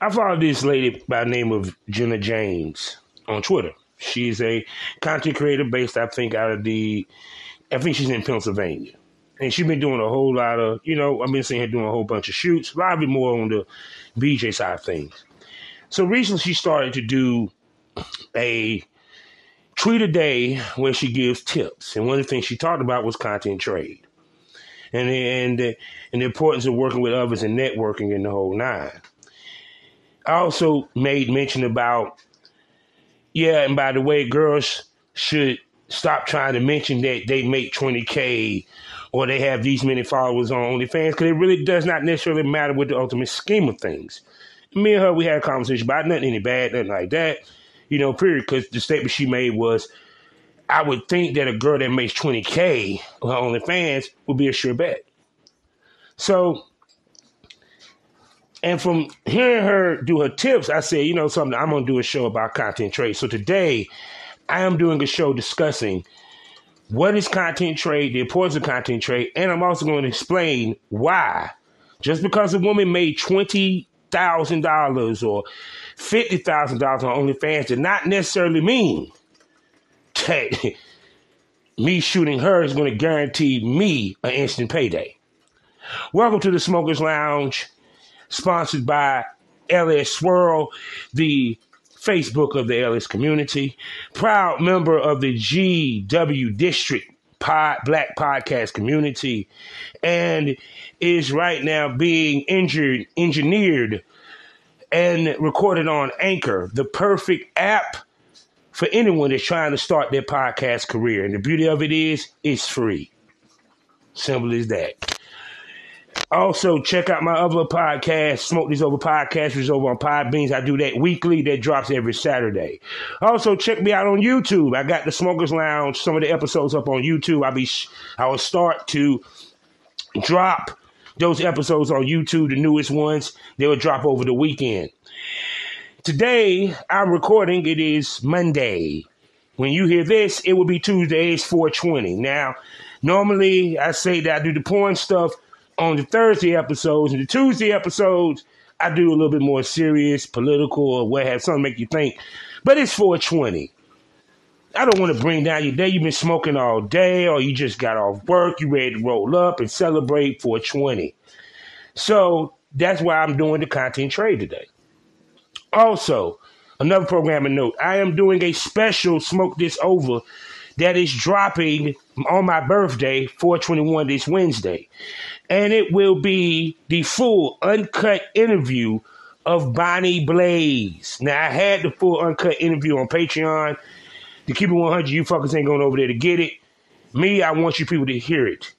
I follow this lady by name of Jenna James on Twitter. She's a content creator based, I think, out of the, I think she's in Pennsylvania. And she's been doing a whole lot of, you know, I've been seeing her doing a whole bunch of shoots, a lot more on the BJ side of things. So recently she started to do a tweet a day where she gives tips. And one of the things she talked about was content trade. And and and the importance of working with others and networking in the whole nine. I also made mention about yeah, and by the way, girls should stop trying to mention that they make 20K or they have these many followers on OnlyFans because it really does not necessarily matter with the ultimate scheme of things. Me and her, we had a conversation about nothing any bad, nothing like that, you know, period. Because the statement she made was, I would think that a girl that makes 20K on OnlyFans would be a sure bet. So, and from hearing her do her tips, I said, you know something, I'm going to do a show about content trade. So today, I am doing a show discussing what is content trade, the importance of content trade, and I'm also going to explain why. Just because a woman made twenty thousand dollars or fifty thousand dollars on OnlyFans did not necessarily mean that me shooting her is going to guarantee me an instant payday. Welcome to the Smokers Lounge, sponsored by LS Swirl, the Facebook of the LS community, proud member of the GW District Pod, Black Podcast community, and is right now being injured, engineered, and recorded on Anchor, the perfect app for anyone that's trying to start their podcast career. And the beauty of it is, it's free. Simple as that. Also, check out my other podcast, Smoke These Over Podcast, which is over on Podbeans. I do that weekly. That drops every Saturday. Also, check me out on YouTube. I got the Smokers Lounge. Some of the episodes up on YouTube. I'll be, I will start to drop those episodes on YouTube, the newest ones. They will drop over the weekend. Today, I'm recording. It is Monday. When you hear this, it will be Tuesday. It's 420. Now, normally I say that I do the porn stuff on the Thursday episodes and the Tuesday episodes, I do a little bit more serious, political, or what have something make you think. But it's 420. I don't want to bring down your day. You've been smoking all day, or you just got off work. You ready to roll up and celebrate 420. So that's why I'm doing the content trade today. Also, another programming note: I am doing a special smoke this over that is dropping on my birthday, 421 this Wednesday and it will be the full uncut interview of Bonnie Blaze. Now, I had the full uncut interview on Patreon. To keep it 100, you fuckers ain't going over there to get it. Me, I want you people to hear it.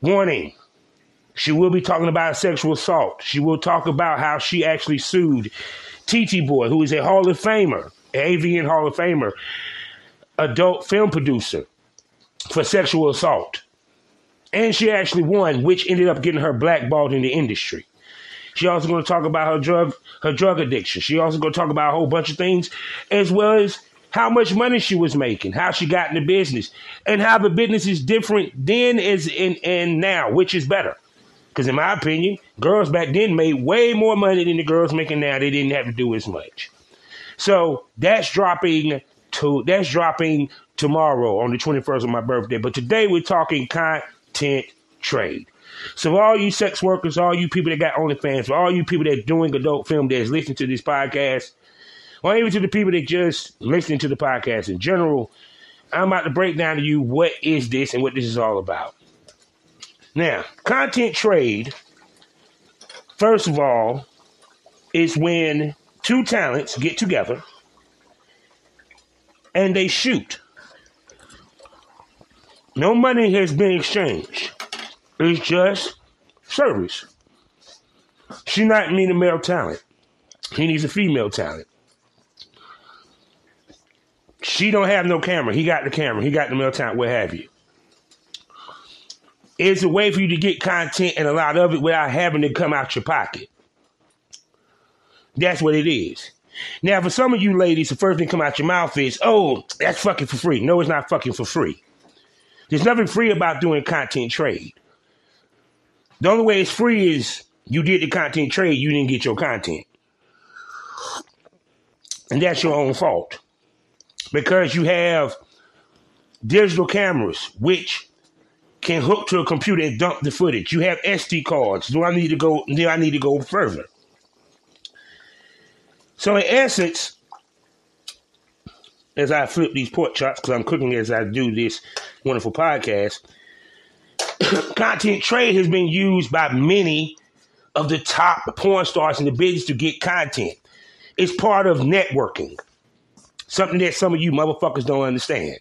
Warning. She will be talking about sexual assault. She will talk about how she actually sued TT Boy, who is a Hall of Famer, AVN Hall of Famer, adult film producer, for sexual assault. And she actually won, which ended up getting her blackballed in the industry. She also going to talk about her drug her drug addiction. She also going to talk about a whole bunch of things, as well as how much money she was making, how she got into business, and how the business is different then as in and now, which is better. Because in my opinion, girls back then made way more money than the girls making now. They didn't have to do as much. So that's dropping to that's dropping tomorrow on the 21st of my birthday. But today we're talking content trade. So all you sex workers, all you people that got OnlyFans, all you people that doing adult film that's listening to this podcast, or even to the people that just listening to the podcast in general, I'm about to break down to you what is this and what this is all about. Now, content trade, first of all, is when two talents get together and they shoot. No money has been exchanged. It's just service. She not mean a male talent. He needs a female talent. She don't have no camera. He got the camera. He got the male talent. What have you? It's a way for you to get content and a lot of it without having to come out your pocket. That's what it is. Now, for some of you ladies, the first thing come out your mouth is, "Oh, that's fucking for free." No, it's not fucking for free. There's nothing free about doing content trade. The only way it's free is you did the content trade, you didn't get your content. And that's your own fault. Because you have digital cameras, which can hook to a computer and dump the footage. You have SD cards. Do I need to go? Do I need to go further? So in essence, as I flip these pork chops because I'm cooking as I do this wonderful podcast, content trade has been used by many of the top porn stars in the business to get content. It's part of networking. Something that some of you motherfuckers don't understand.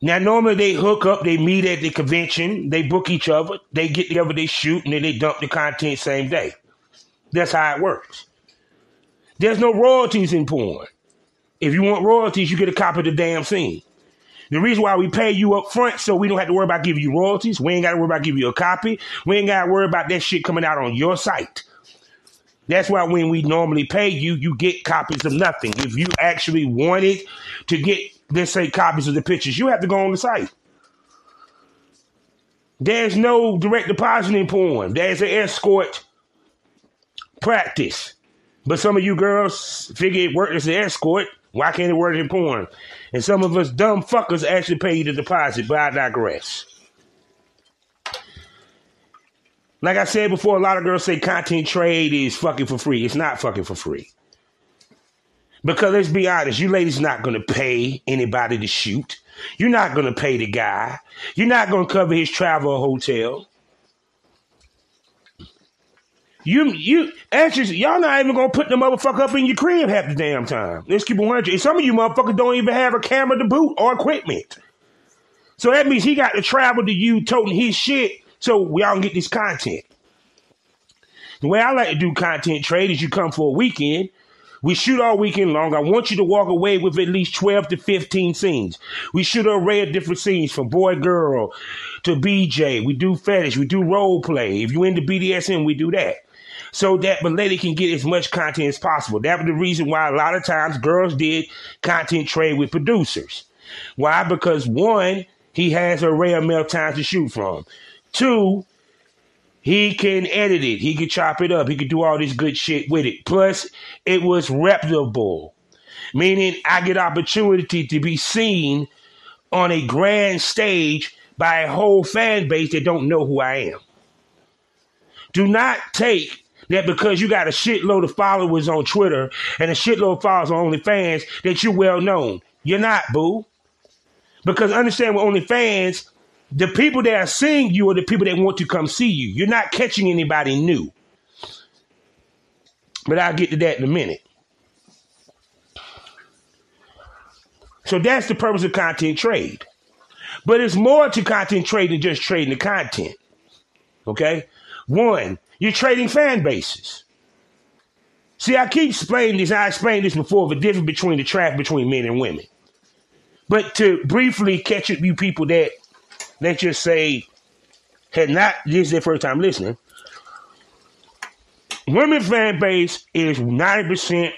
Now, normally they hook up, they meet at the convention, they book each other, they get together, they shoot, and then they dump the content same day. That's how it works. There's no royalties in porn. If you want royalties, you get a copy of the damn scene. The reason why we pay you up front so we don't have to worry about giving you royalties. We ain't got to worry about giving you a copy. We ain't got to worry about that shit coming out on your site. That's why when we normally pay you, you get copies of nothing. If you actually wanted to get, let's say, copies of the pictures, you have to go on the site. There's no direct deposit in porn. There's an escort practice. But some of you girls figure it worked as an escort. Why can't it work in porn? And some of us dumb fuckers actually pay you the deposit, but I digress. Like I said before, a lot of girls say content trade is fucking for free. It's not fucking for free. Because let's be honest, you ladies not gonna pay anybody to shoot. You're not gonna pay the guy. You're not gonna cover his travel or hotel. You you y'all not even gonna put the motherfucker up in your crib half the damn time. Let's keep it 100. And some of you motherfuckers don't even have a camera to boot or equipment. So that means he got to travel to you toting his shit so we all can get this content. The way I like to do content trade is you come for a weekend. We shoot all weekend long. I want you to walk away with at least 12 to 15 scenes. We shoot an array of different scenes from boy, girl to BJ. We do fetish. We do role play. If you into BDSM, we do that so that the lady can get as much content as possible. That was the reason why a lot of times girls did content trade with producers. Why? Because one, he has a rare male time to shoot from. Two, he can edit it. He can chop it up. He can do all this good shit with it. Plus, it was reputable, meaning I get opportunity to be seen on a grand stage by a whole fan base that don't know who I am. Do not take that because you got a shitload of followers on Twitter and a shitload of followers on OnlyFans that you're well known. You're not, boo. Because understand with OnlyFans, the people that are seeing you are the people that want to come see you. You're not catching anybody new. But I'll get to that in a minute. So that's the purpose of content trade. But it's more to content trade than just trading the content. Okay? One, you're trading fan bases. See, I keep explaining this. I explained this before the difference between the traffic between men and women. But to briefly catch up you people that let's just say had not this is their first time listening. Women fan base is 90%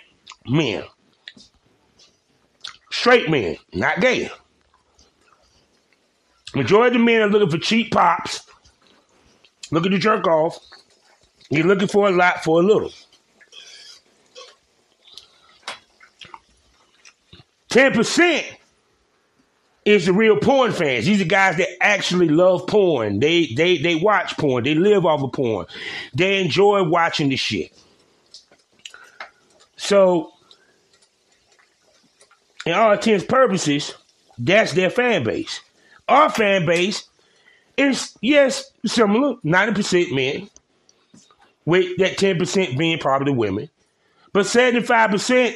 men. Straight men, not gay. Majority of the men are looking for cheap pops, looking to jerk off, you're looking for a lot for a little. 10% is the real porn fans. These are guys that actually love porn. They they they watch porn. They live off of porn. They enjoy watching the shit. So, in all intents purposes, that's their fan base. Our fan base is yes similar, ninety percent men, with that 10% being probably women. But 75%,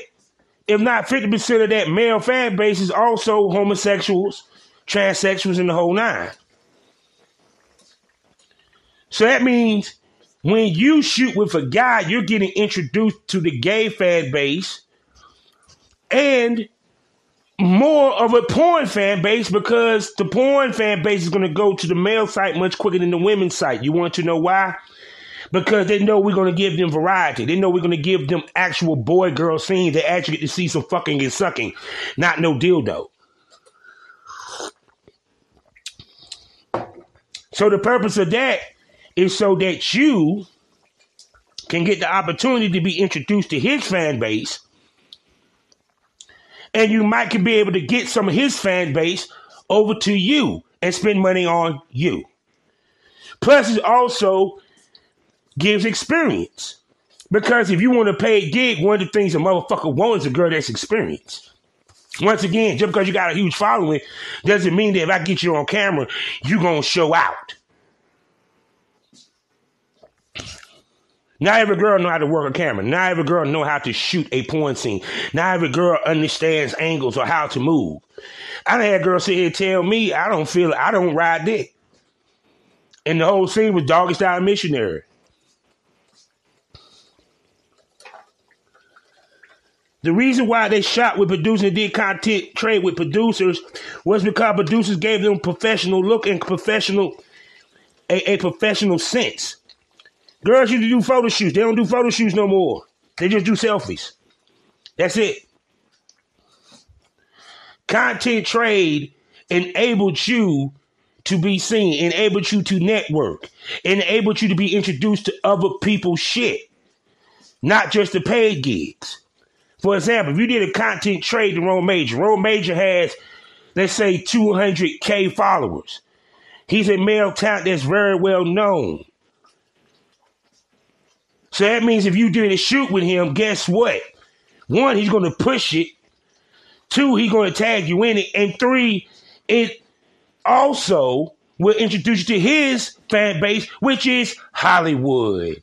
if not 50% of that male fan base is also homosexuals, transsexuals, and the whole nine. So that means when you shoot with a guy, you're getting introduced to the gay fan base and more of a porn fan base because the porn fan base is going to go to the male site much quicker than the women's site. You want to know why? Because they know we're going to give them variety. They know we're going to give them actual boy girl scenes. They actually get to see some fucking and sucking, not no dildo. So the purpose of that is so that you can get the opportunity to be introduced to his fan base and you might be able to get some of his fan base over to you and spend money on you. Plus, it also gives experience. Because if you want a gig, one of the things a motherfucker wants is a girl that's experienced. Once again, just because you got a huge following doesn't mean that if I get you on camera, you're going to show out. Not every girl know how to work a camera. Not every girl know how to shoot a porn scene. Not every girl understands angles or how to move. I had girls sit here and tell me I don't feel I don't ride dick. And the whole scene was doggy style missionary. The reason why they shot with producers and did content trade with producers was because producers gave them professional look and professional a, a professional sense. Girls used to do photo shoots. They don't do photo shoots no more. They just do selfies. That's it. Content trade enabled you to be seen, enabled you to network, enabled you to be introduced to other people's shit, not just the paid gigs. For example, if you did a content trade to Rome Major, Rome Major has, let's say, 200K followers. He's a male talent that's very well known. So that means if you did a shoot with him, guess what? One, he's going to push it. Two, he's going to tag you in it. And three, it also will introduce you to his fan base, which is Hollywood.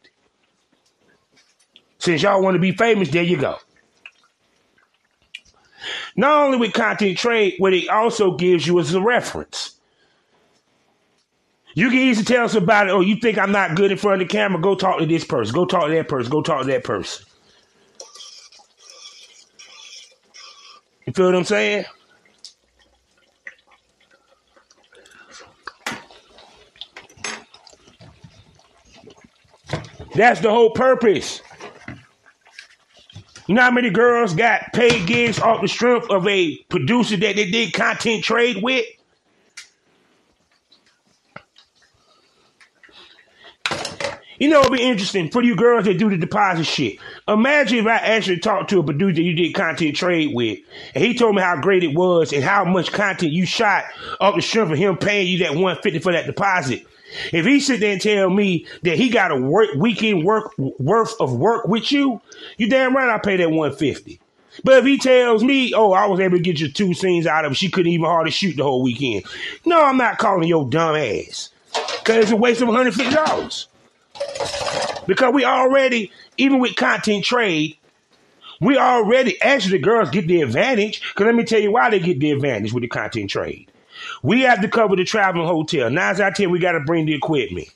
Since y'all want to be famous, there you go. Not only with content trade, what it also gives you is a reference. You can easily tell somebody, oh, you think I'm not good in front of the camera? Go talk to this person. Go talk to that person. Go talk to that person. You feel what I'm saying? That's the whole purpose. You know how many girls got paid gigs off the strength of a producer that they did content trade with? You know, it'd be interesting for you girls that do the deposit shit. Imagine if I actually talked to a producer you did content trade with, and he told me how great it was and how much content you shot off the strength of him paying you that 150 for that deposit. If he sit there and tell me that he got a work weekend work worth of work with you, you damn right I pay that 150. But if he tells me, oh, I was able to get you two scenes out of it, she couldn't even hardly shoot the whole weekend. No, I'm not calling your dumb ass. Cause it's a waste of $150. Because we already, even with content trade, we already, actually, the girls get the advantage. Because let me tell you why they get the advantage with the content trade. We have to cover the traveling hotel. Nine out of ten, we got to bring the equipment.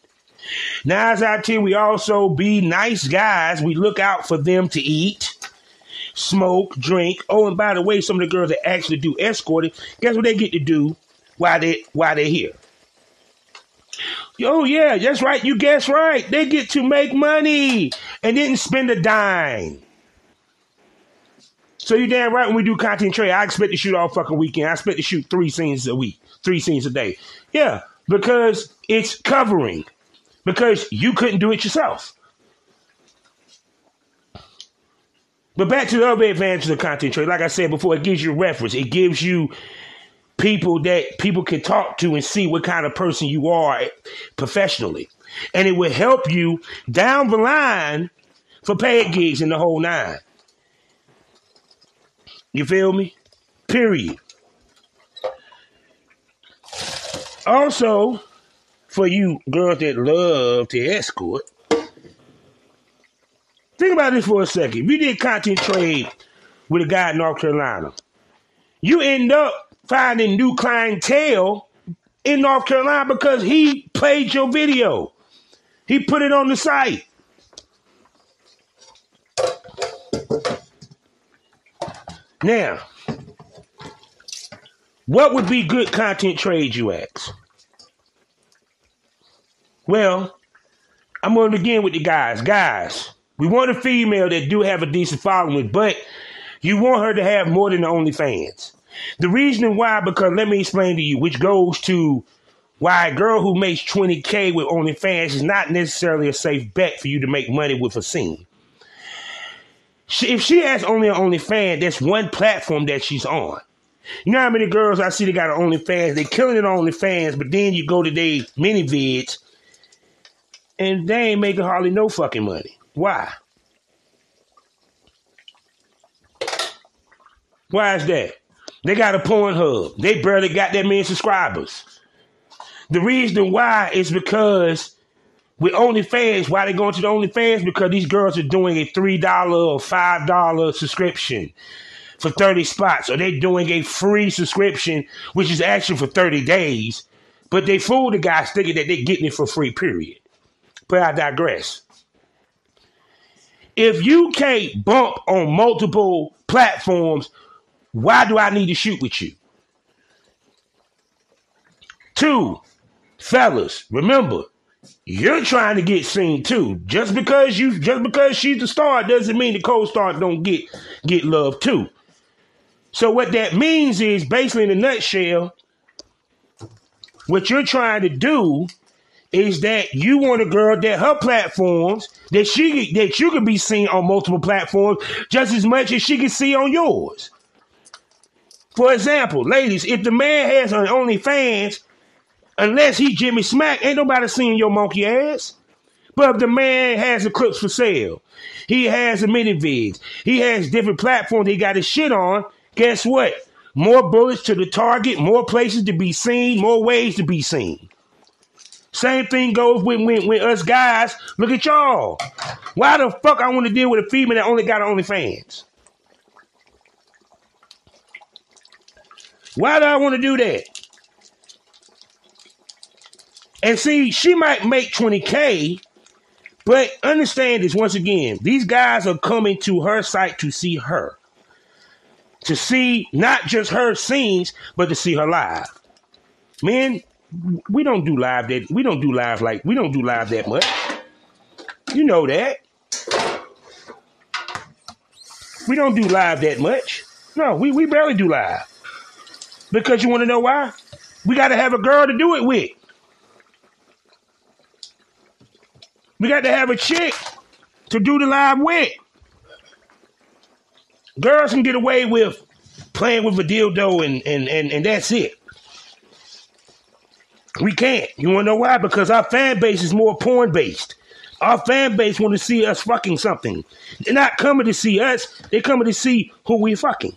Nine out of ten, we also be nice guys. We look out for them to eat, smoke, drink. Oh, and by the way, some of the girls that actually do escorting, guess what they get to do while they while they're here? Oh yeah, that's right. You guess right. They get to make money and didn't spend a dime. So you damn right when we do content trade, I expect to shoot all fucking weekend. I expect to shoot three scenes a week, three scenes a day. Yeah, because it's covering. Because you couldn't do it yourself. But back to the other advantage of content trade. Like I said before, it gives you reference. It gives you people that people can talk to and see what kind of person you are professionally. And it will help you down the line for paid gigs in the whole nine. You feel me? Period. Also, for you girls that love to escort, think about this for a second. If you did content trade with a guy in North Carolina, you end up finding new clientele in North Carolina because he played your video. He put it on the site. Now, what would be good content trade, you ask? Well, I'm going to begin with the guys. Guys, we want a female that do have a decent following, but you want her to have more than the OnlyFans. The reason why, because let me explain to you, which goes to why a girl who makes 20K with OnlyFans is not necessarily a safe bet for you to make money with a scene. She, if she has only an OnlyFans, that's one platform that she's on. You know how many girls I see that got an OnlyFans? They killing it on OnlyFans, but then you go to their ManyVids and they ain't making hardly no fucking money. Why? Why is that? They got a Pornhub. They barely got that many subscribers. The reason why is because with OnlyFans, why they going to the OnlyFans? Because these girls are doing a $3 or $5 subscription for 30 spots, or they're doing a free subscription, which is actually for 30 days, but they fool the guys thinking that they're getting it for free, period. But I digress. If you can't bump on multiple platforms, why do I need to shoot with you? Two, fellas, remember, you're trying to get seen too. Just because you just because she's the star doesn't mean the co-star don't get get love too. So what that means is basically in a nutshell, what you're trying to do is that you want a girl that her platforms that she that you can be seen on multiple platforms just as much as she can see on yours. For example, ladies, if the man has an OnlyFans, unless he Jimmy Smack, ain't nobody seeing your monkey ass. But if the man has the Clips4Sale, he has a ManyVids, he has different platforms he got his shit on, guess what? More bullets to the target, more places to be seen, more ways to be seen. Same thing goes with, with, with us guys. Look at y'all. Why the fuck I want to deal with a female that only got OnlyFans? Why do I want to do that? And see, she might make 20K, but understand this once again. These guys are coming to her site to see her. To see not just her scenes, but to see her live. Men, we don't do live that we don't do live like we don't do live that much. You know that. We don't do live that much. No, we, we barely do live. Because you want to know why? We got to have a girl to do it with. We got to have a chick to do the live with. Girls can get away with playing with a dildo and, and, and, and that's it. We can't. You want to know why? Because our fan base is more porn based. Our fan base want to see us fucking something. They're not coming to see us. They're coming to see who we fucking.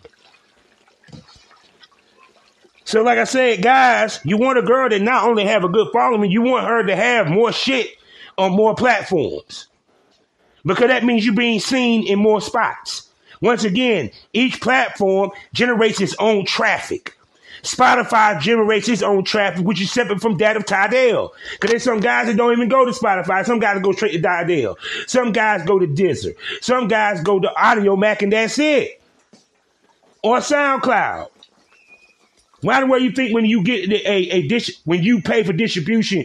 So, like I said, guys, you want a girl that not only have a good following, you want her to have more shit on more platforms. Because that means you're being seen in more spots. Once again, each platform generates its own traffic. Spotify generates its own traffic, which is separate from that of Tidal. Because there's some guys that don't even go to Spotify. Some guys go straight to Tidal. Some guys go to Deezer. Some guys go to Audiomack, and that's it. Or SoundCloud. Why the way you think when you get a, a dish when you pay for distribution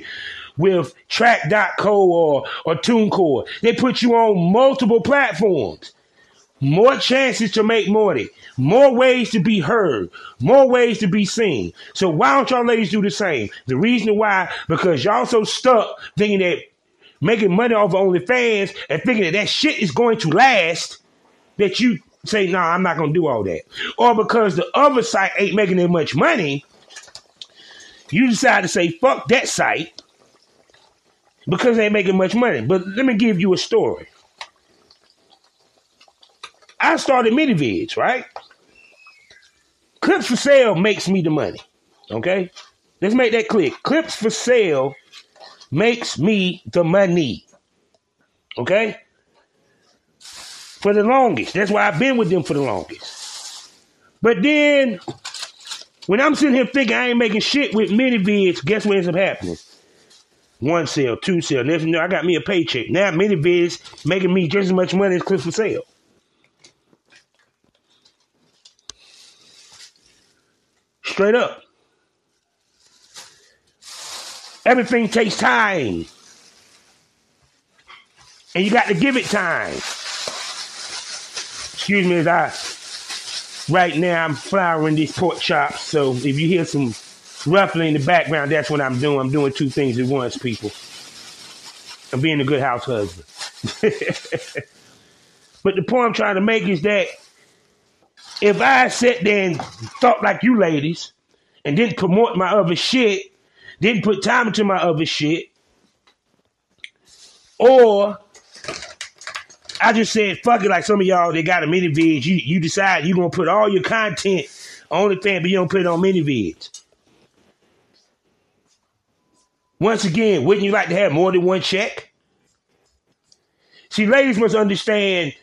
with track.co or or TuneCore, they put you on multiple platforms. More chances to make money, more ways to be heard, more ways to be seen. So why don't y'all ladies do the same? The reason why, because y'all so stuck thinking that making money off of OnlyFans and thinking that that shit is going to last, that you say, nah, I'm not going to do all that. Or because the other site ain't making that much money, you decide to say, fuck that site because they ain't making much money. But let me give you a story. I started mini right? Clips4Sale makes me the money. Okay? Let's make that clear. Clips4Sale makes me the money. Okay? For the longest. That's why I've been with them for the longest. But then, when I'm sitting here thinking I ain't making shit with ManyVids, guess what ends up happening? One sale, two sale. Next you know, I got me a paycheck. Now ManyVids making me just as much money as Clips4Sale. Straight up. Everything takes time. And you got to give it time. Excuse me as I right now I'm flouring these pork chops. So if you hear some ruffling in the background, that's what I'm doing. I'm doing two things at once, people. I'm being a good house husband. but the point I'm trying to make is that if I sat there and thought like you ladies and didn't promote my other shit, didn't put time into my other shit, or I just said, fuck it, like some of y'all, they got a mini vid. You, you decide you're to put all your content on the fan, but you don't put it on ManyVids. Once again, wouldn't you like to have more than one check? See, ladies must understand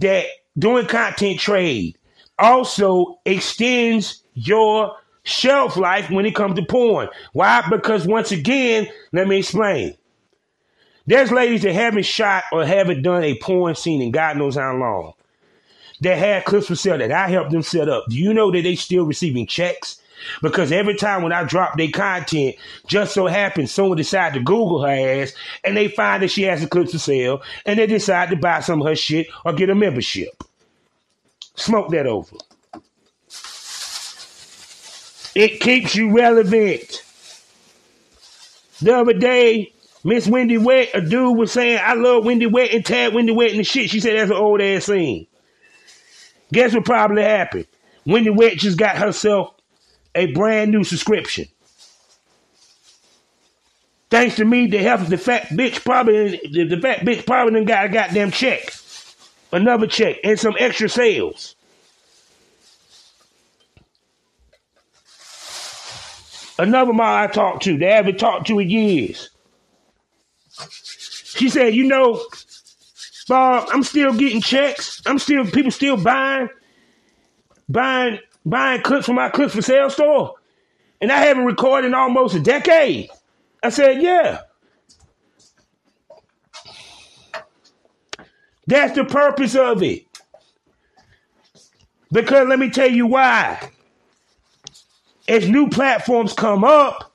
that doing content trade also extends your shelf life when it comes to porn. Why? Because once again, let me explain. There's ladies that haven't shot or haven't done a porn scene in God knows how long. That had Clips4Sale that I helped them set up. Do you know that they still receiving checks? Because every time when I drop their content, just so happens someone decide to Google her ass and they find that she has a clip to sell and they decide to buy some of her shit or get a membership. Smoke that over. It keeps you relevant. The other day, Miss Wendy Wet, a dude was saying, I love Wendy Wet and tag Wendy Wet and the shit. She said that's an old ass scene. Guess what probably happened? Wendy Wet just got herself a brand new subscription. Thanks to me, the help the fat bitch probably the, the fat bitch probably done got a goddamn check. Another check and some extra sales. Another mom I talked to, they haven't talked to in years. She said, you know, Bob, I'm still getting checks. I'm still people still buying, buying, buying clips from my Clips4Sale store. And I haven't recorded in almost a decade. I said, yeah. That's the purpose of it. Because let me tell you why. As new platforms come up,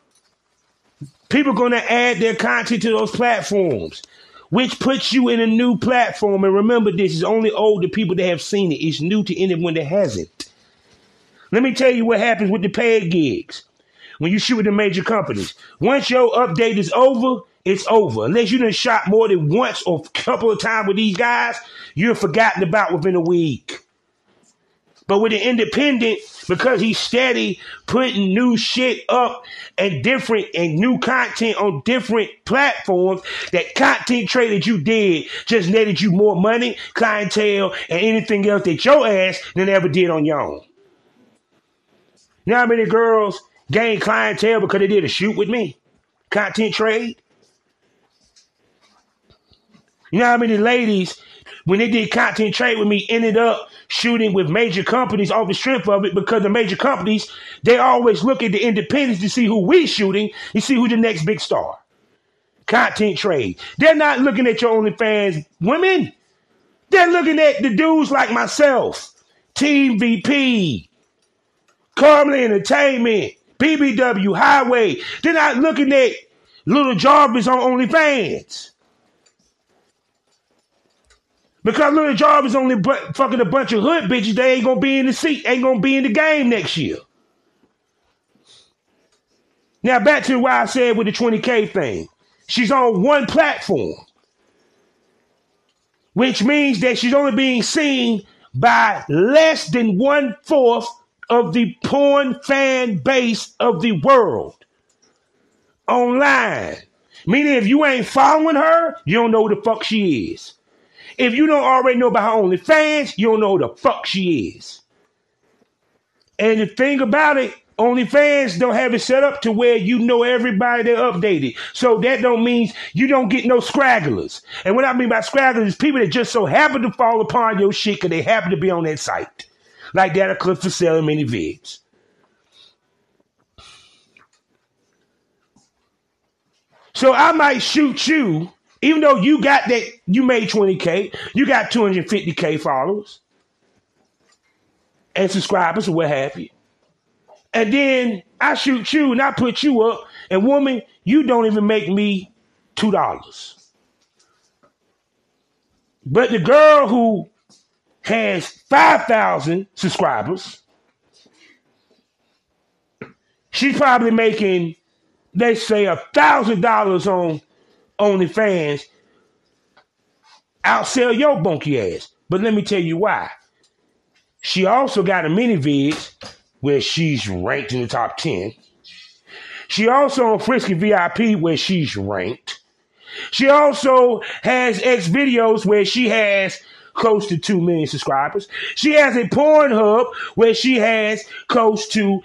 people are going to add their content to those platforms, which puts you in a new platform. And remember, this is only old to people that have seen it. It's new to anyone that hasn't. Let me tell you what happens with the paid gigs when you shoot with the major companies. Once your update is over, it's over. Unless you done shot more than once or a couple of times with these guys, you're forgotten about within a week. But with the independent, because he's steady putting new shit up and different and new content on different platforms, that content trade that you did just netted you more money, clientele, and anything else that your ass than ever did on your own. You know how many girls gained clientele because they did a shoot with me? Content trade. You know how many ladies, when they did content trade with me, ended up shooting with major companies off the strength of it because the major companies, they always look at the independents to see who we shooting, to see who the next big star. Content trade. They're not looking at your OnlyFans women. They're looking at the dudes like myself, Team VP, Carmel Entertainment, BBW Highway. They're not looking at Little Jarvis on OnlyFans. Because Little Jarvis only bu- fucking a bunch of hood bitches, they ain't gonna be in the seat, ain't gonna be in the game next year. Now back to what I said with the 20K thing. She's on one platform. Which means that she's only being seen by less than one fourth of the porn fan base of the world. Online. Meaning if you ain't following her, you don't know who the fuck she is. If you don't already know about her OnlyFans, you don't know who the fuck she is. And the thing about it, OnlyFans don't have it set up to where you know everybody they're updated. So that don't mean you don't get no scragglers. And what I mean by scragglers is people that just so happen to fall upon your shit because they happen to be on that site. Like that, a clip for selling ManyVids. So I might shoot you, even though you got that, you made 20K, you got 250K followers and subscribers or what have you. And then I shoot you and I put you up, and woman, you don't even make me $2. But the girl who has 5,000 subscribers, she's probably making, let's say, $1,000 on OnlyFans. Outsell your bunky ass. But let me tell you why. She also got a mini vid where she's ranked in the top 10. She also on Frisky VIP where she's ranked. She also has XVideos where she has close to 2 million subscribers. She has a Pornhub where she has close to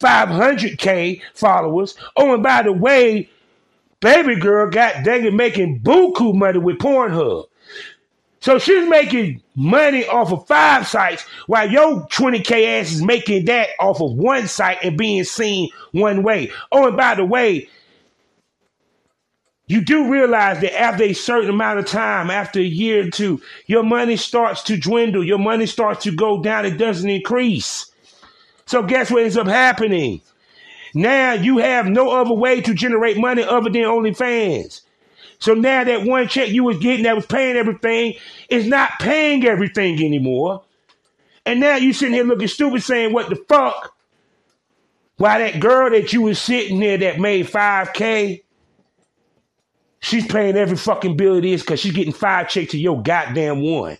500K followers. Oh, and by the way, baby girl got dang it making buku money with Pornhub. So she's making money off of five sites while your 20K ass is making that off of one site and being seen one way. Oh, and by the way, you do realize that after a certain amount of time, after a year or two, your money starts to dwindle. Your money starts to go down. It doesn't increase. So guess what ends up happening? Now you have no other way to generate money other than OnlyFans. So now that one check you was getting that was paying everything is not paying everything anymore. And now you sitting here looking stupid saying, what the fuck? Why that girl that you was sitting there that made 5K, she's paying every fucking bill it is because she's getting five checks to your goddamn one.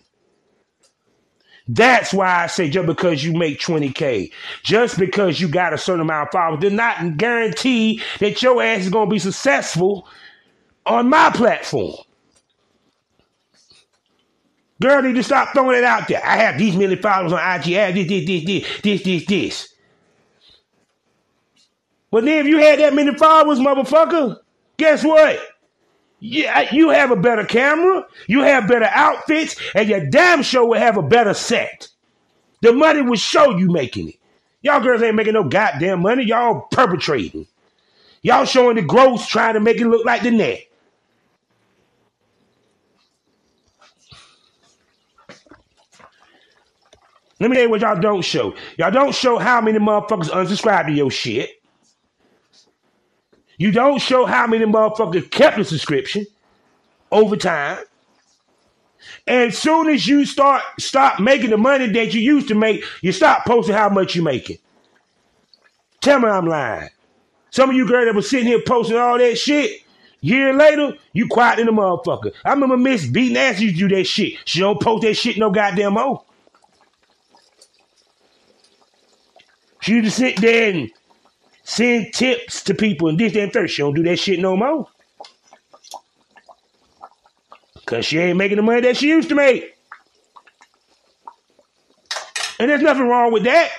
That's why I say just because you make 20K, just because you got a certain amount of followers, does not guarantee that your ass is going to be successful on my platform. Girl, need to stop throwing it out there. I have these many followers on IG. I have this, this, this, this, this, this, this. But then if you had that many followers, motherfucker, guess what? Yeah, you have a better camera, you have better outfits, and your damn show will have a better set. The money will show you making it. Y'all girls ain't making no goddamn money. Y'all perpetrating. Y'all showing the gross, trying to make it look like the net. Let me tell you what y'all don't show. Y'all don't show how many motherfuckers unsubscribe to your shit. You don't show how many motherfuckers kept the subscription over time. And as soon as you start stop making the money that you used to make, you stop posting how much you making. Tell me I'm lying. Some of you girls that was sitting here posting all that shit, year later, you quiet in the motherfucker. I remember Miss B Nasty used to do that shit. She don't post that shit no goddamn more. She used to sit there and send tips to people and this, that, and third. She don't do that shit no more. Cause she ain't making the money that she used to make. And there's nothing wrong with that.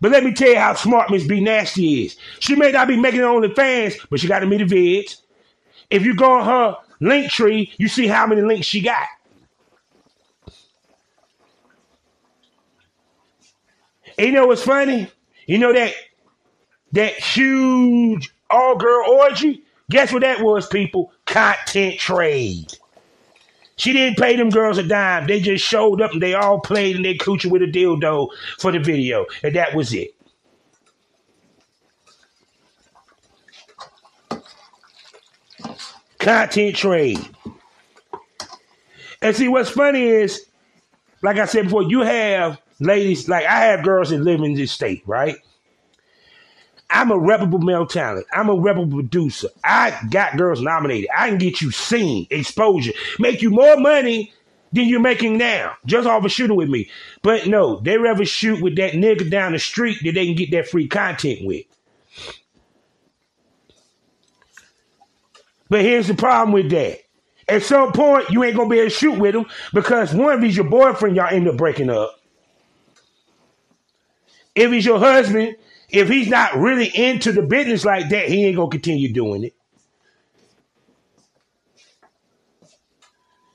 But let me tell you how smart Miss B Nasty is. She may not be making it only fans, but she got to meet the vids. If you go on her Linktree, you see how many links she got. And you know what's funny? You know that that huge all girl orgy? Guess what that was, people? Content trade. She didn't pay them girls a dime. They just showed up and they all played and they coochie with a dildo for the video. And that was it. Content trade. And see, what's funny is, like I said before, you have ladies, like I have girls that live in this state, right? I'm a reputable male talent. I'm a reputable producer. I got girls nominated. I can get you seen, exposure, make you more money than you're making now, just off of shooting with me. But no, they rather shoot with that nigga down the street that they can get that free content with. But here's the problem with that. At some point, you ain't gonna be able to shoot with him because one, of he's your boyfriend, y'all end up breaking up. If he's your husband, if he's not really into the business like that, he ain't gonna continue doing it.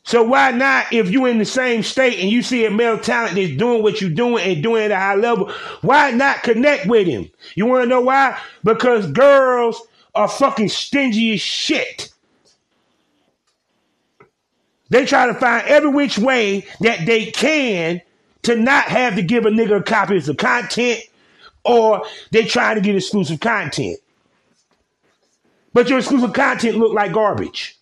So why not, if you in the same state and you see a male talent that's doing what you're doing and doing at a high level, why not connect with him? You want to know why? Because girls are fucking stingy as shit. They try to find every which way that they can to not have to give a nigga copies of content or they try to get exclusive content. But your exclusive content look like garbage.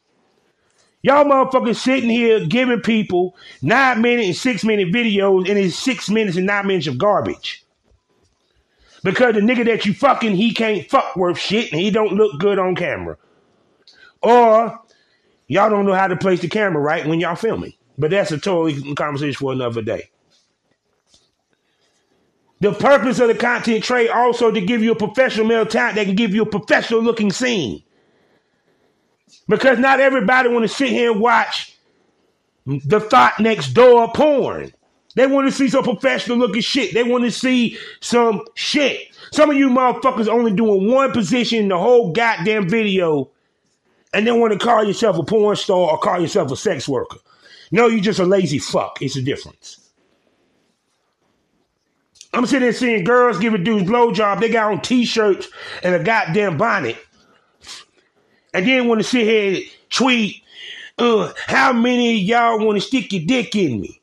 Y'all motherfuckers sitting here giving people nine minute and six minute videos and it's six minutes and nine minutes of garbage. Because the nigga that you fucking, he can't fuck worth shit and he don't look good on camera. Or y'all don't know how to place the camera right when y'all filming. But that's a totally conversation for another day. The purpose of the content trade also to give you a professional male talent that can give you a professional looking scene. Because not everybody want to sit here and watch the thought next door porn. They want to see some professional looking shit. They want to see some shit. Some of you motherfuckers only doing one position in the whole goddamn video and then want to call yourself a porn star or call yourself a sex worker. No, you're just a lazy fuck. It's a difference. I'm sitting there seeing girls giving dudes blowjob. They got on t-shirts and a goddamn bonnet. And then want to sit here and tweet, uh, how many of y'all want to stick your dick in me?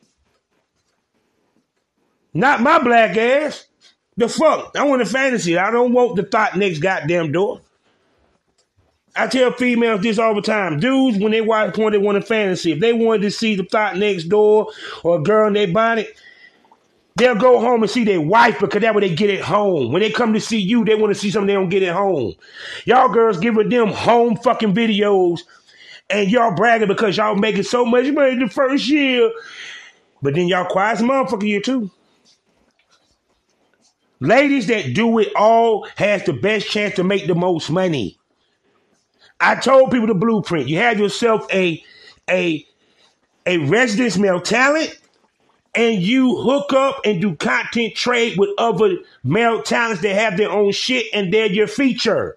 Not my black ass. The fuck? I want a fantasy. I don't want the thought next goddamn door. I tell females this all the time. Dudes, when they watch porn, they want a fantasy. If they wanted to see the thought next door or a girl in their bonnet, they'll go home and see their wife because that's where they get it home. When they come to see you, they want to see something they don't get at home. Y'all girls giving them home fucking videos and y'all bragging because y'all making so much money the first year. But then y'all quiet as motherfucker year too. Ladies that do it all has the best chance to make the most money. I told people the blueprint. You have yourself a a a residence male talent and you hook up and do content trade with other male talents that have their own shit and they're your feature.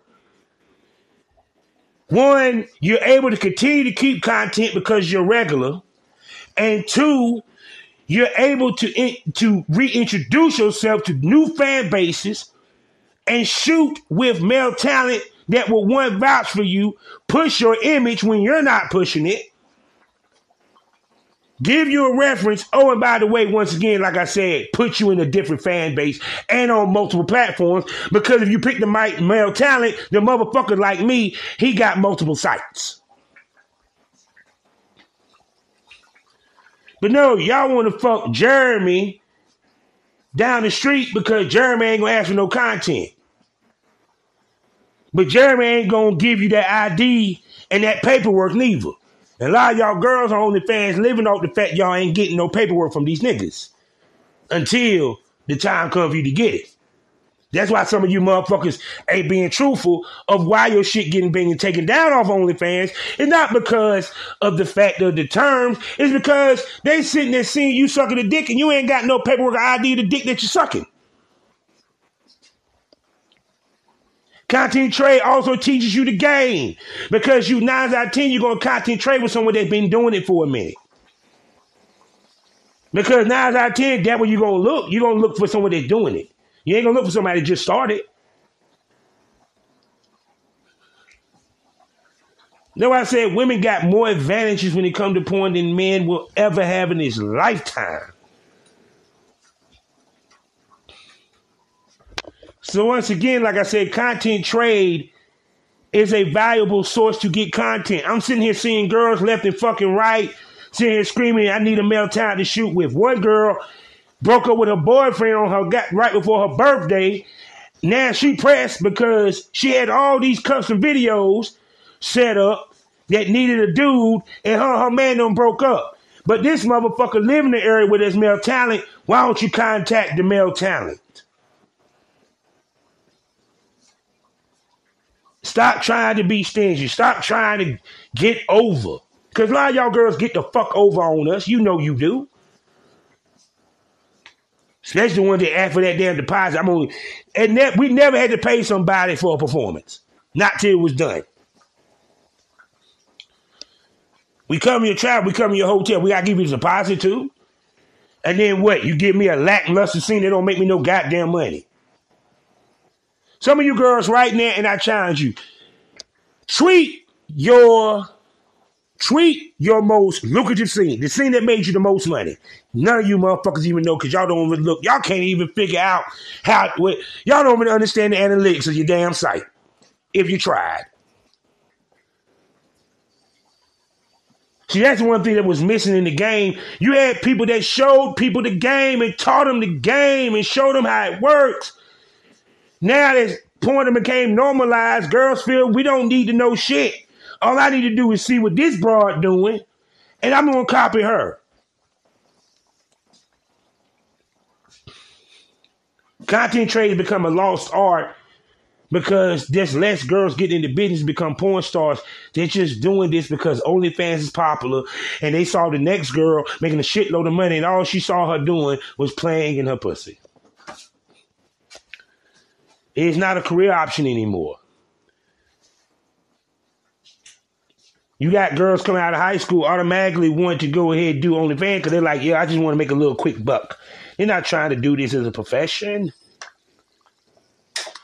One, you're able to continue to keep content because you're regular. And two, you're able to in, to reintroduce yourself to new fan bases and shoot with male talent that will one vouch for you, push your image when you're not pushing it, give you a reference. Oh, and by the way, once again, like I said, put you in a different fan base and on multiple platforms. Because if you pick the male talent, the motherfucker like me, he got multiple sites. But no, y'all want to fuck Jeremy down the street because Jeremy ain't gonna ask for no content. But Jeremy ain't gonna give you that ID and that paperwork neither. And a lot of y'all girls on OnlyFans living off the fact y'all ain't getting no paperwork from these niggas until the time comes for you to get it. That's why some of you motherfuckers ain't being truthful of why your shit getting being taken down off OnlyFans. It's not because of the fact of the terms. It's because they sitting there seeing you sucking a dick and you ain't got no paperwork ID the dick that you're sucking. Content trade also teaches you the game because you nine out of ten you're gonna content trade with someone that's been doing it for a minute. Because nine out of ten, that's where you're gonna look. You're gonna look for someone that's doing it. You ain't gonna look for somebody that just started. Know I said women got more advantages when it comes to porn than men will ever have in his lifetime. So once again, like I said, content trade is a valuable source to get content. I'm sitting here seeing girls left and fucking right, sitting here screaming, I need a male talent to shoot with. One girl broke up with her boyfriend on her got right before her birthday. Now she pressed because she had all these custom videos set up that needed a dude, and her her man done broke up. But this motherfucker live in the area where there's male talent. Why don't you contact the male talent? Stop trying to be stingy. Stop trying to get over. Because a lot of y'all girls get the fuck over on us. You know you do. Especially the ones that ask for that damn deposit. I'm only, and that we never had to pay somebody for a performance. Not till it was done. We come in your travel, we come in your hotel, we gotta give you the deposit too. And then what? You give me a lackluster scene that don't make me no goddamn money. Some of you girls right now, and I challenge you, treat your Treat your most lucrative scene, the scene that made you the most money. None of you motherfuckers even know because y'all don't even look. Y'all can't even figure out how. What, y'all don't even understand the analytics of your damn site if you tried. See, that's one thing that was missing in the game. You had people that showed people the game and taught them the game and showed them how it works. Now that porn became normalized, girls feel we don't need to know shit. All I need to do is see what this broad doing, and I'm gonna copy her. Content trade become a lost art because there's less girls getting into business become porn stars. They're just doing this because OnlyFans is popular and they saw the next girl making a shitload of money and all she saw her doing was playing in her pussy. It's not a career option anymore. You got girls coming out of high school automatically want to go ahead and do OnlyFans because they're like, yeah, I just want to make a little quick buck. They're not trying to do this as a profession.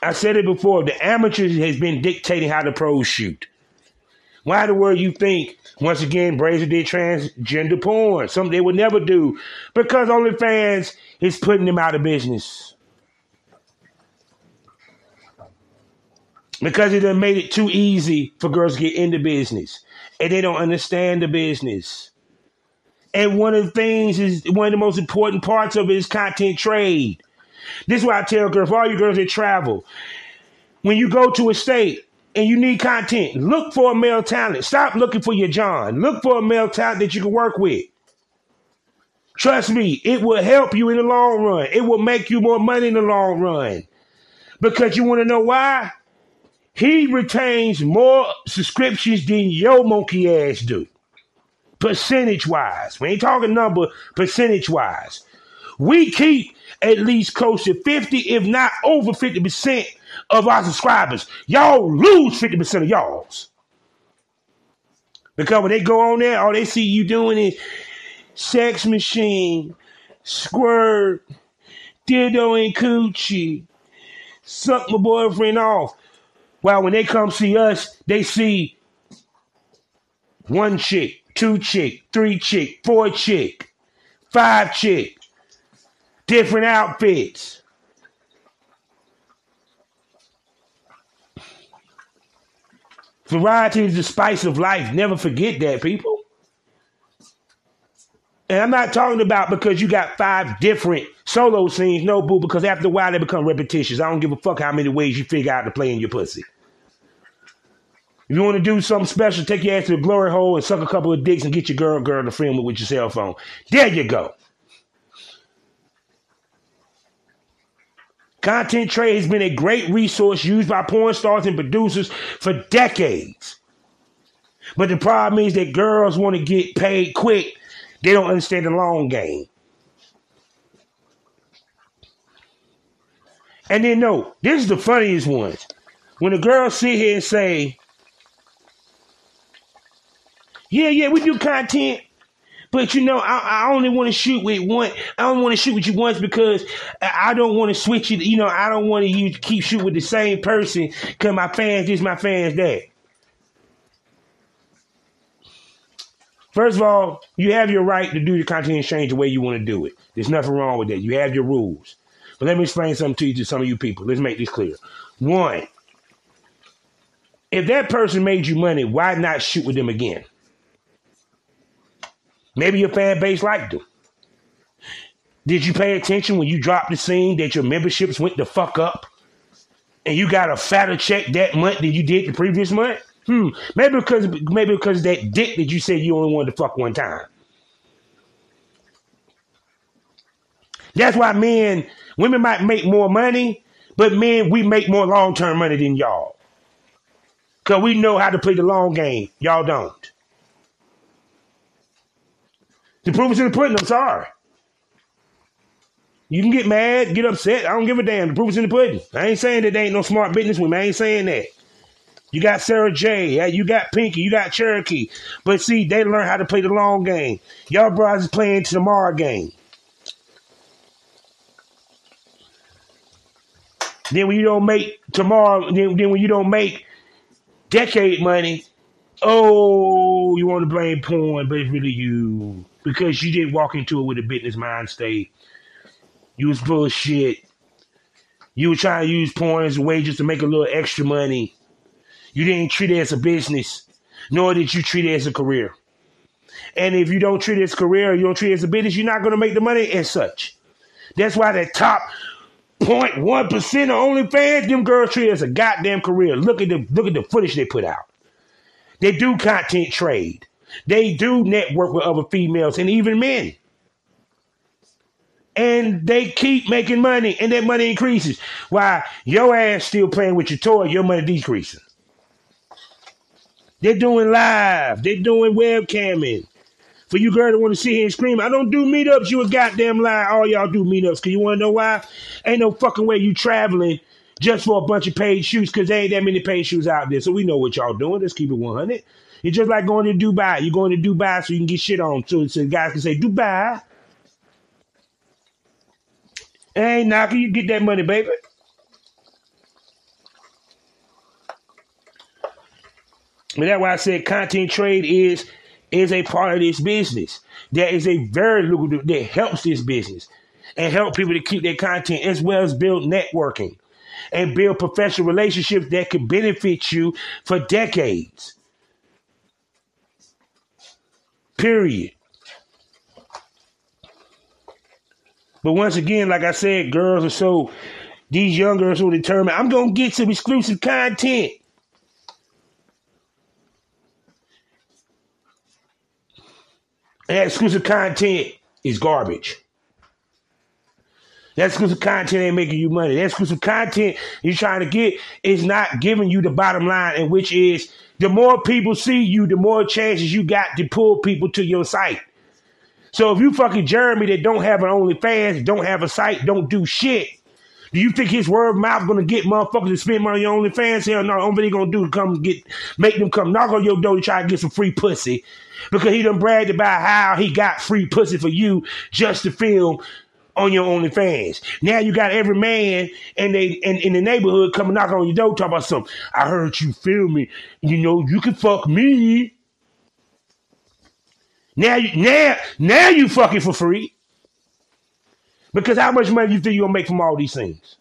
I said it before, the amateurs has been dictating how the pros shoot. Why the world you think, once again, Brazzers did transgender porn, something they would never do, because OnlyFans is putting them out of business. Because it done made it too easy for girls to get into business. And they don't understand the business. And one of the things is one of the most important parts of it is content trade. This is why I tell girls, all you girls that travel, when you go to a state and you need content, look for a male talent. Stop looking for your John. Look for a male talent that you can work with. Trust me, it will help you in the long run. It will make you more money in the long run. Because you want to know why? He retains more subscriptions than your monkey ass do. Percentage wise. We ain't talking number, percentage wise. We keep at least close to 50, if not over 50% of our subscribers. Y'all lose 50% of y'all's. Because when they go on there, all they see you doing is sex machine, squirt, dildo and coochie, suck my boyfriend off. While when they come see us, they see one chick, two chick, three chick, four chick, five chick, different outfits. Variety is the spice of life. Never forget that, people. And I'm not talking about because you got five different solo scenes. No, boo, because after a while they become repetitious. I don't give a fuck how many ways you figure out to play in your pussy. If you want to do something special, take your ass to the glory hole and suck a couple of dicks and get your girl girl to film it with your cell phone. There you go. Content Trade has been a great resource used by porn stars and producers for decades. But the problem is that girls want to get paid quick. They don't understand the long game. And then no, this is the funniest one. When the girls sit here and say, Yeah, yeah, we do content, but you know, I, I only want to shoot with one. I don't want to shoot with you once because I don't want to switch it. You know, I don't want you to keep shooting with the same person because my fans this, my fans that. First of all, you have your right to do the content exchange the way you want to do it. There's nothing wrong with that. You have your rules. But let me explain something to you to some of you people. Let's make this clear. One, if that person made you money, why not shoot with them again? Maybe your fan base liked them. Did you pay attention when you dropped the scene that your memberships went the fuck up? And you got a fatter check that month than you did the previous month? Hmm. Maybe because maybe because that dick that you said you only wanted to fuck one time. That's why men, women might make more money, but men, we make more long term money than y'all. Because we know how to play the long game. Y'all don't. The proof is in the pudding. I'm sorry. You can get mad, get upset. I don't give a damn. The proof is in the pudding. I ain't saying that they ain't no smart business women. I ain't saying that. You got Sara Jay. You got Pinky. You got Cherokee. But see, they learn how to play the long game. Y'all brothers is playing tomorrow game. Then when you don't make tomorrow, then, then when you don't make decade money, oh, you want to blame porn, but it's really you because you didn't walk into it with a business mind state. You was bullshit. You were trying to use porn as a way just to make a little extra money. You didn't treat it as a business, nor did you treat it as a career. And if you don't treat it as a career, you don't treat it as a business, you're not going to make the money as such. That's why the top 0.1% of OnlyFans, them girls treat as a goddamn career. Look at the look at the footage they put out. They do content trade. They do network with other females and even men. And they keep making money, and that money increases. While your ass still playing with your toy, your money decreasing. They're doing live. They're doing webcamming. For you girl that want to sit here and scream, I don't do meetups. You a goddamn lie. All y'all do meetups. Cause you want to know why? Ain't no fucking way you traveling just for a bunch of paid shoes. Cause there ain't that many paid shoes out there. So we know what y'all doing. Let's keep it 100. It's just like going to Dubai. You're going to Dubai so you can get shit on. So, so guys can say, Dubai. Ain't knocking. You get that money, baby. And that's why I said content trade is is a part of this business. That is a very lucrative that helps this business and help people to keep their content as well as build networking and build professional relationships that can benefit you for decades. Period. But once again, like I said, girls are so these young girls will determine I'm gonna get some exclusive content. That exclusive content is garbage. That exclusive content ain't making you money. That exclusive content you're trying to get is not giving you the bottom line, and which is the more people see you, the more chances you got to pull people to your site. So if you fucking Jeremy that don't have an OnlyFans, don't have a site, don't do shit, do you think his word mouth gonna get motherfuckers to spend money on OnlyFans? Hell no, only they gonna do is come get make them come knock on your door to try to get some free pussy because he done bragged about how he got free pussy for you just to film on your OnlyFans. Now you got every man in they in, in the neighborhood coming knocking on your door talking about something. I heard you film me. You know you can fuck me. Now you now now you fucking for free. Because how much money you think gonna make from all these things?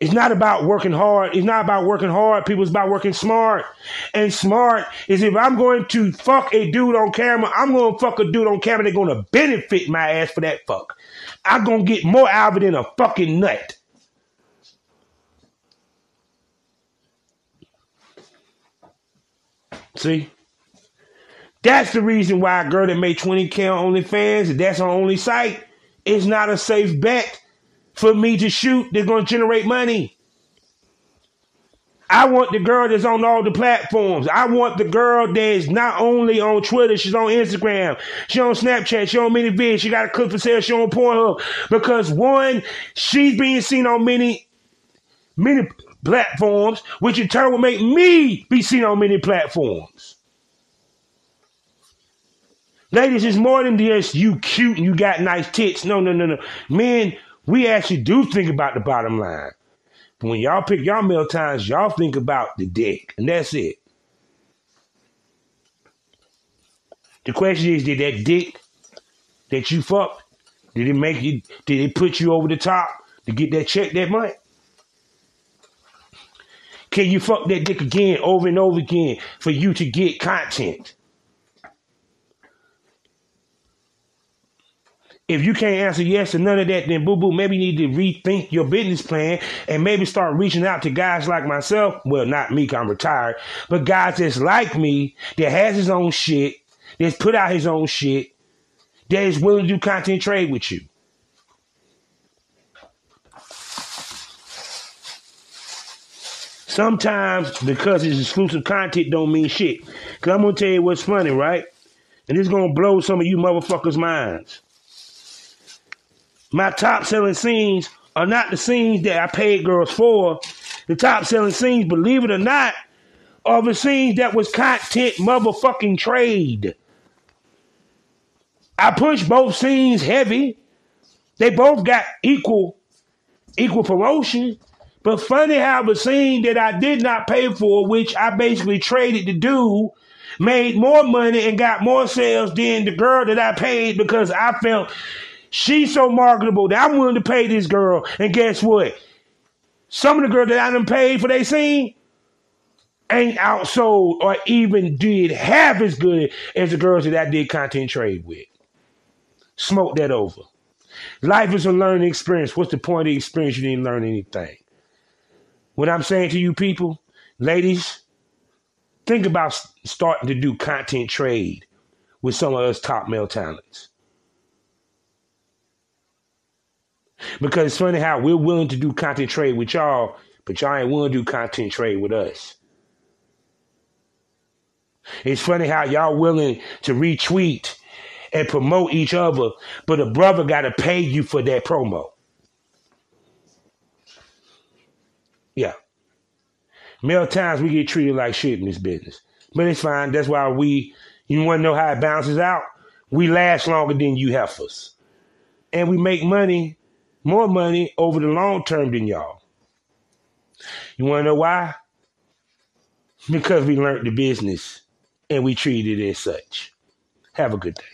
It's not about working hard. It's not about working hard, people. It's about working smart. And smart is if I'm going to fuck a dude on camera, I'm going to fuck a dude on camera that's going to benefit my ass for that fuck. I'm going to get more out of it than a fucking nut. See? That's the reason why a girl that made 20K on OnlyFans, if that's her only site, is not a safe bet for me to shoot They're going to generate money. I want the girl that's on all the platforms. I want the girl that's not only on Twitter, she's on Instagram, she on Snapchat, she on many videos, she got a Clips4Sale, she on Pornhub. Because one, she's being seen on many, many platforms, which in turn will make me be seen on many platforms. Ladies, it's more than just you cute and you got nice tits. No, no, no, no. Men, we actually do think about the bottom line. But when y'all pick y'all meal times, y'all think about the dick, and that's it. The question is, did that dick that you fucked, did it make you, did it put you over the top to get that check that month? Can you fuck that dick again over and over again for you to get content? If you can't answer yes to none of that, then boo boo, maybe you need to rethink your business plan and maybe start reaching out to guys like myself. Well, not me, I'm retired, but guys that's like me that has his own shit, that's put out his own shit, that is willing to do content trade with you. Sometimes because it's exclusive content don't mean shit. Cause I'm gonna tell you what's funny, right? And is gonna blow some of you motherfuckers' minds. My top selling scenes are not the scenes that I paid girls for. The top selling scenes, believe it or not, are the scenes that was content motherfucking trade. I push both scenes heavy. They both got equal equal promotion, But funny how the scene that I did not pay for, which I basically traded to do, made more money and got more sales than the girl that I paid because I felt she's so marketable that I'm willing to pay this girl. And guess what? Some of the girls that I done paid for they scene ain't outsold or even did half as good as the girls that I did content trade with. Smoke that over. Life is a learning experience. What's the point of the experience? You didn't learn anything. What I'm saying to you people, ladies, think about starting to do content trade with some of us top male talents. Because it's funny how we're willing to do content trade with y'all, but y'all ain't willing to do content trade with us. It's funny how y'all willing to retweet and promote each other, but a brother got to pay you for that promo. Yeah. Male times we get treated like shit in this business. But it's fine. That's why we, you want to know how it bounces out? We last longer than you heifers. And we make money, more money over the long term than y'all. You want to know why? Because we learned the business and we treat it as such. Have a good day.